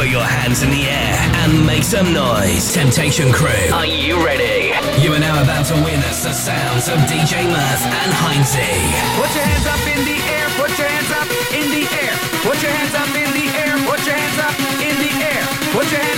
Put your hands in the air and make some noise. Temptation Crew, are you ready? You are now about to witness the sounds of DJ Murfe and Heinze. Put your hands up in the air, put your hands up in the air. Put your hands up in the air, put your hands up in the air. Put your hands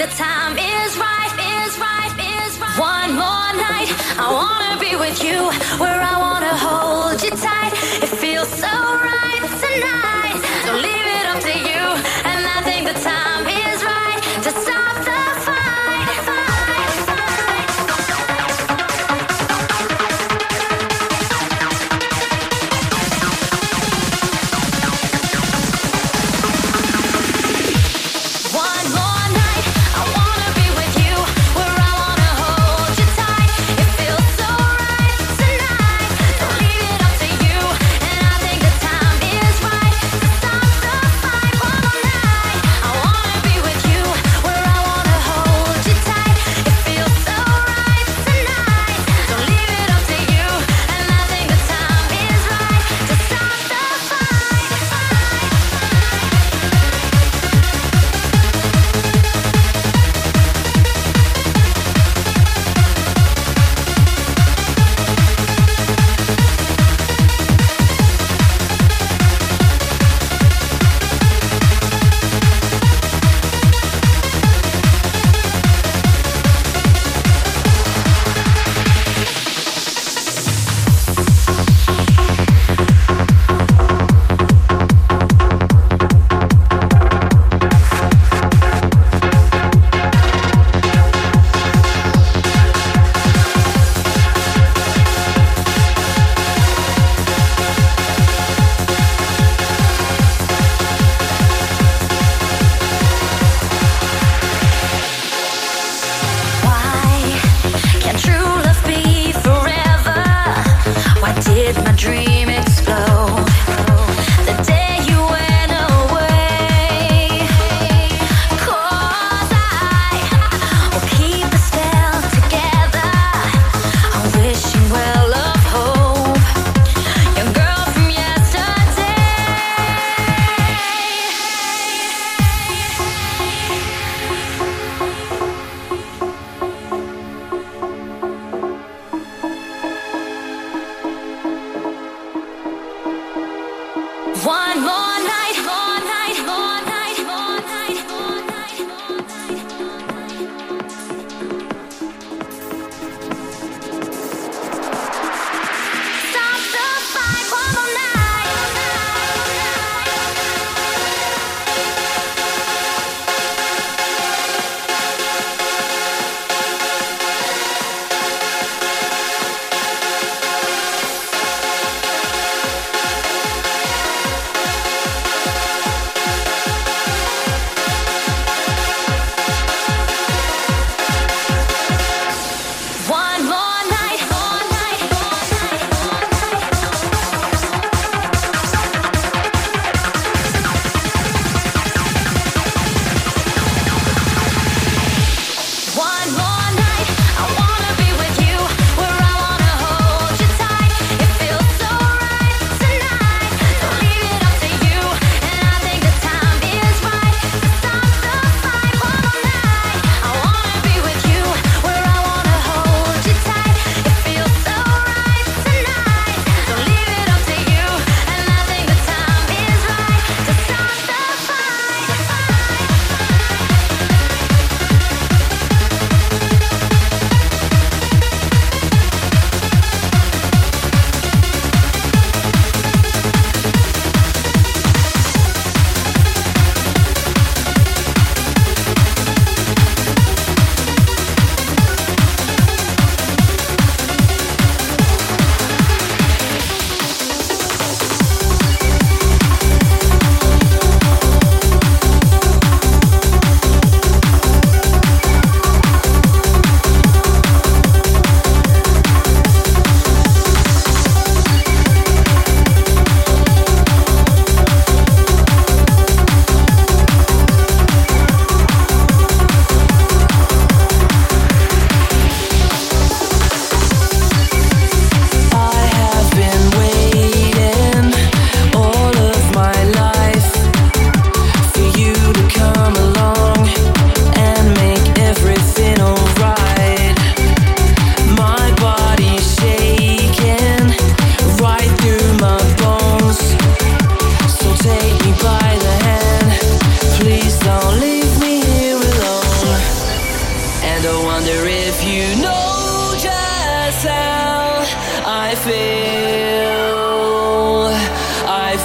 the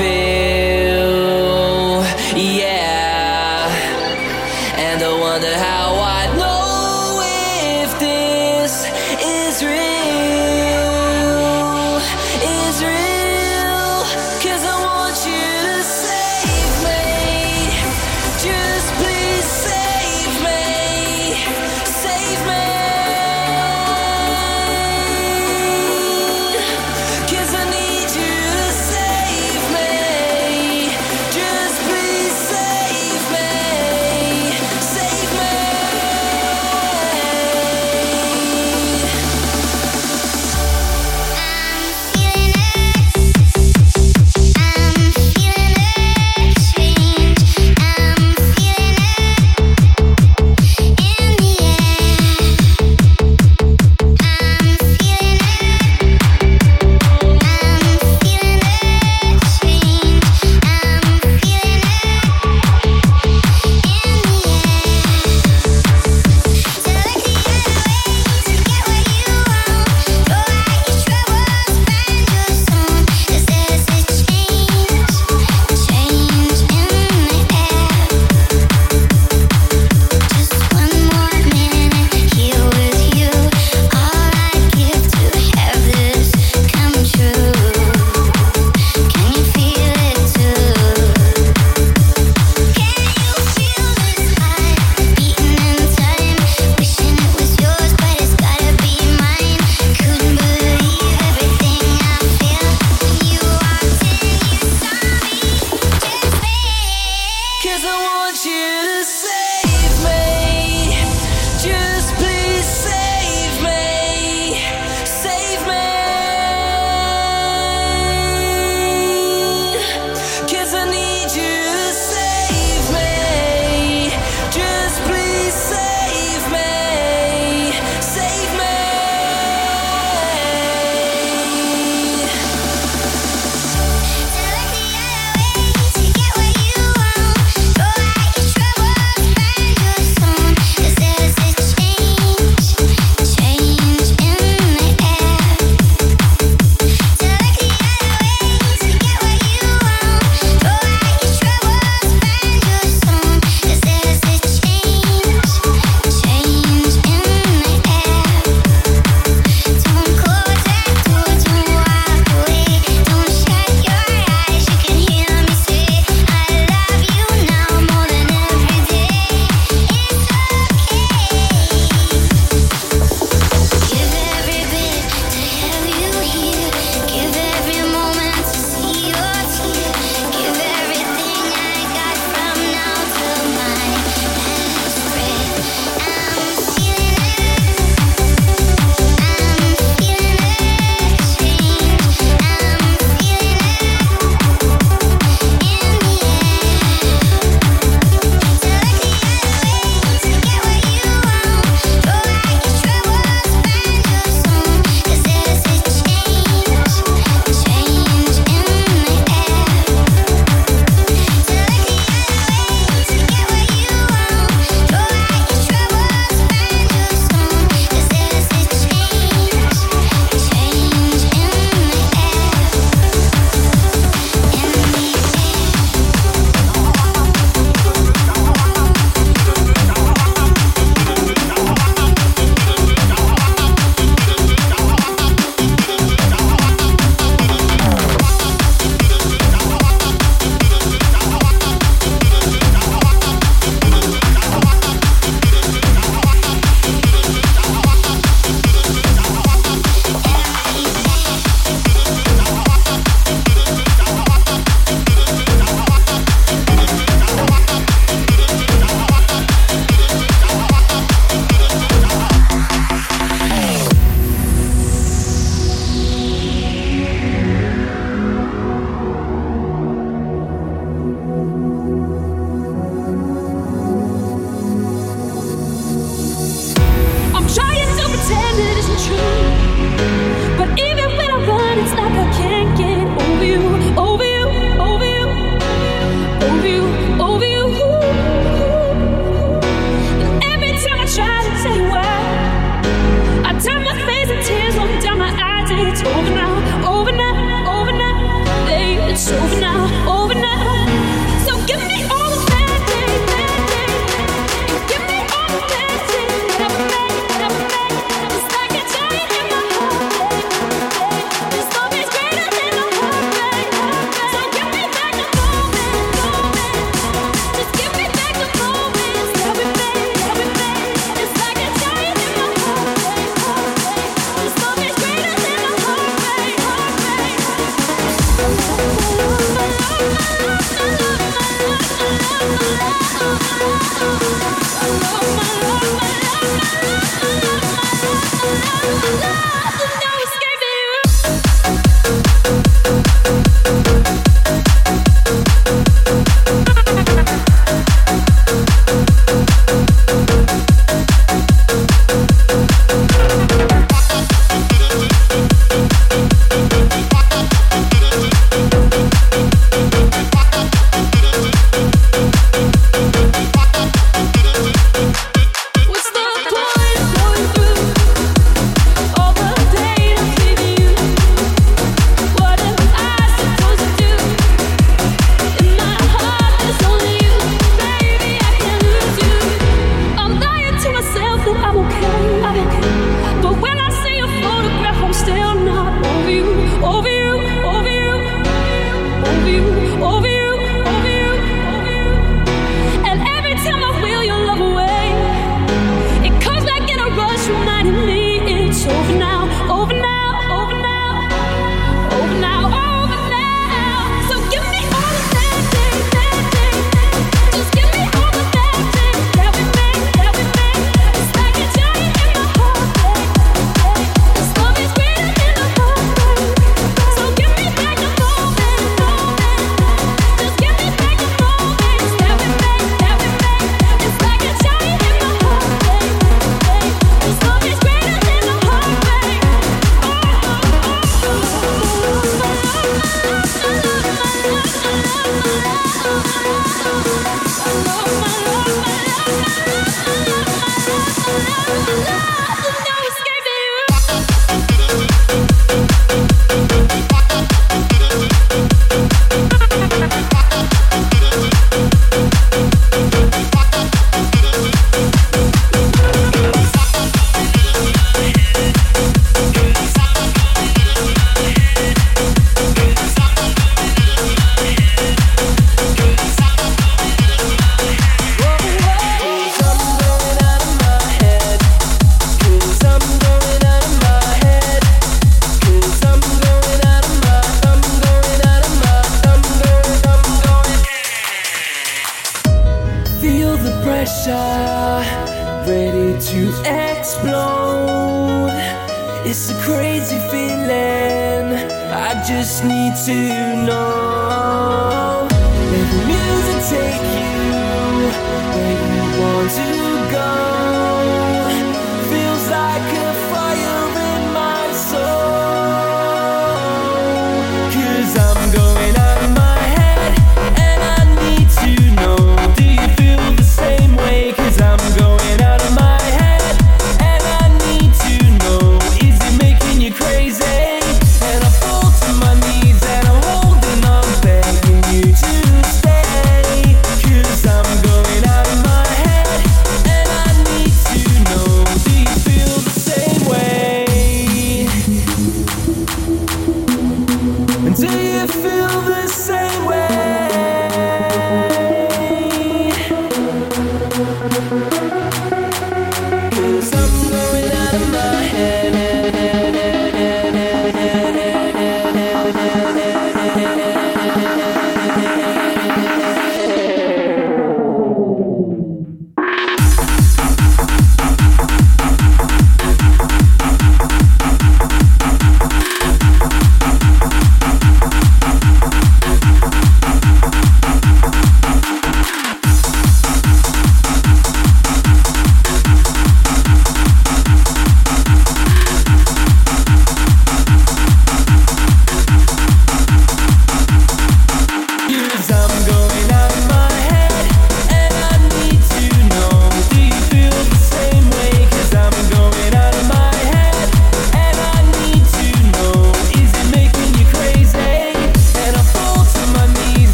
away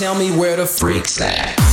the me where the speakers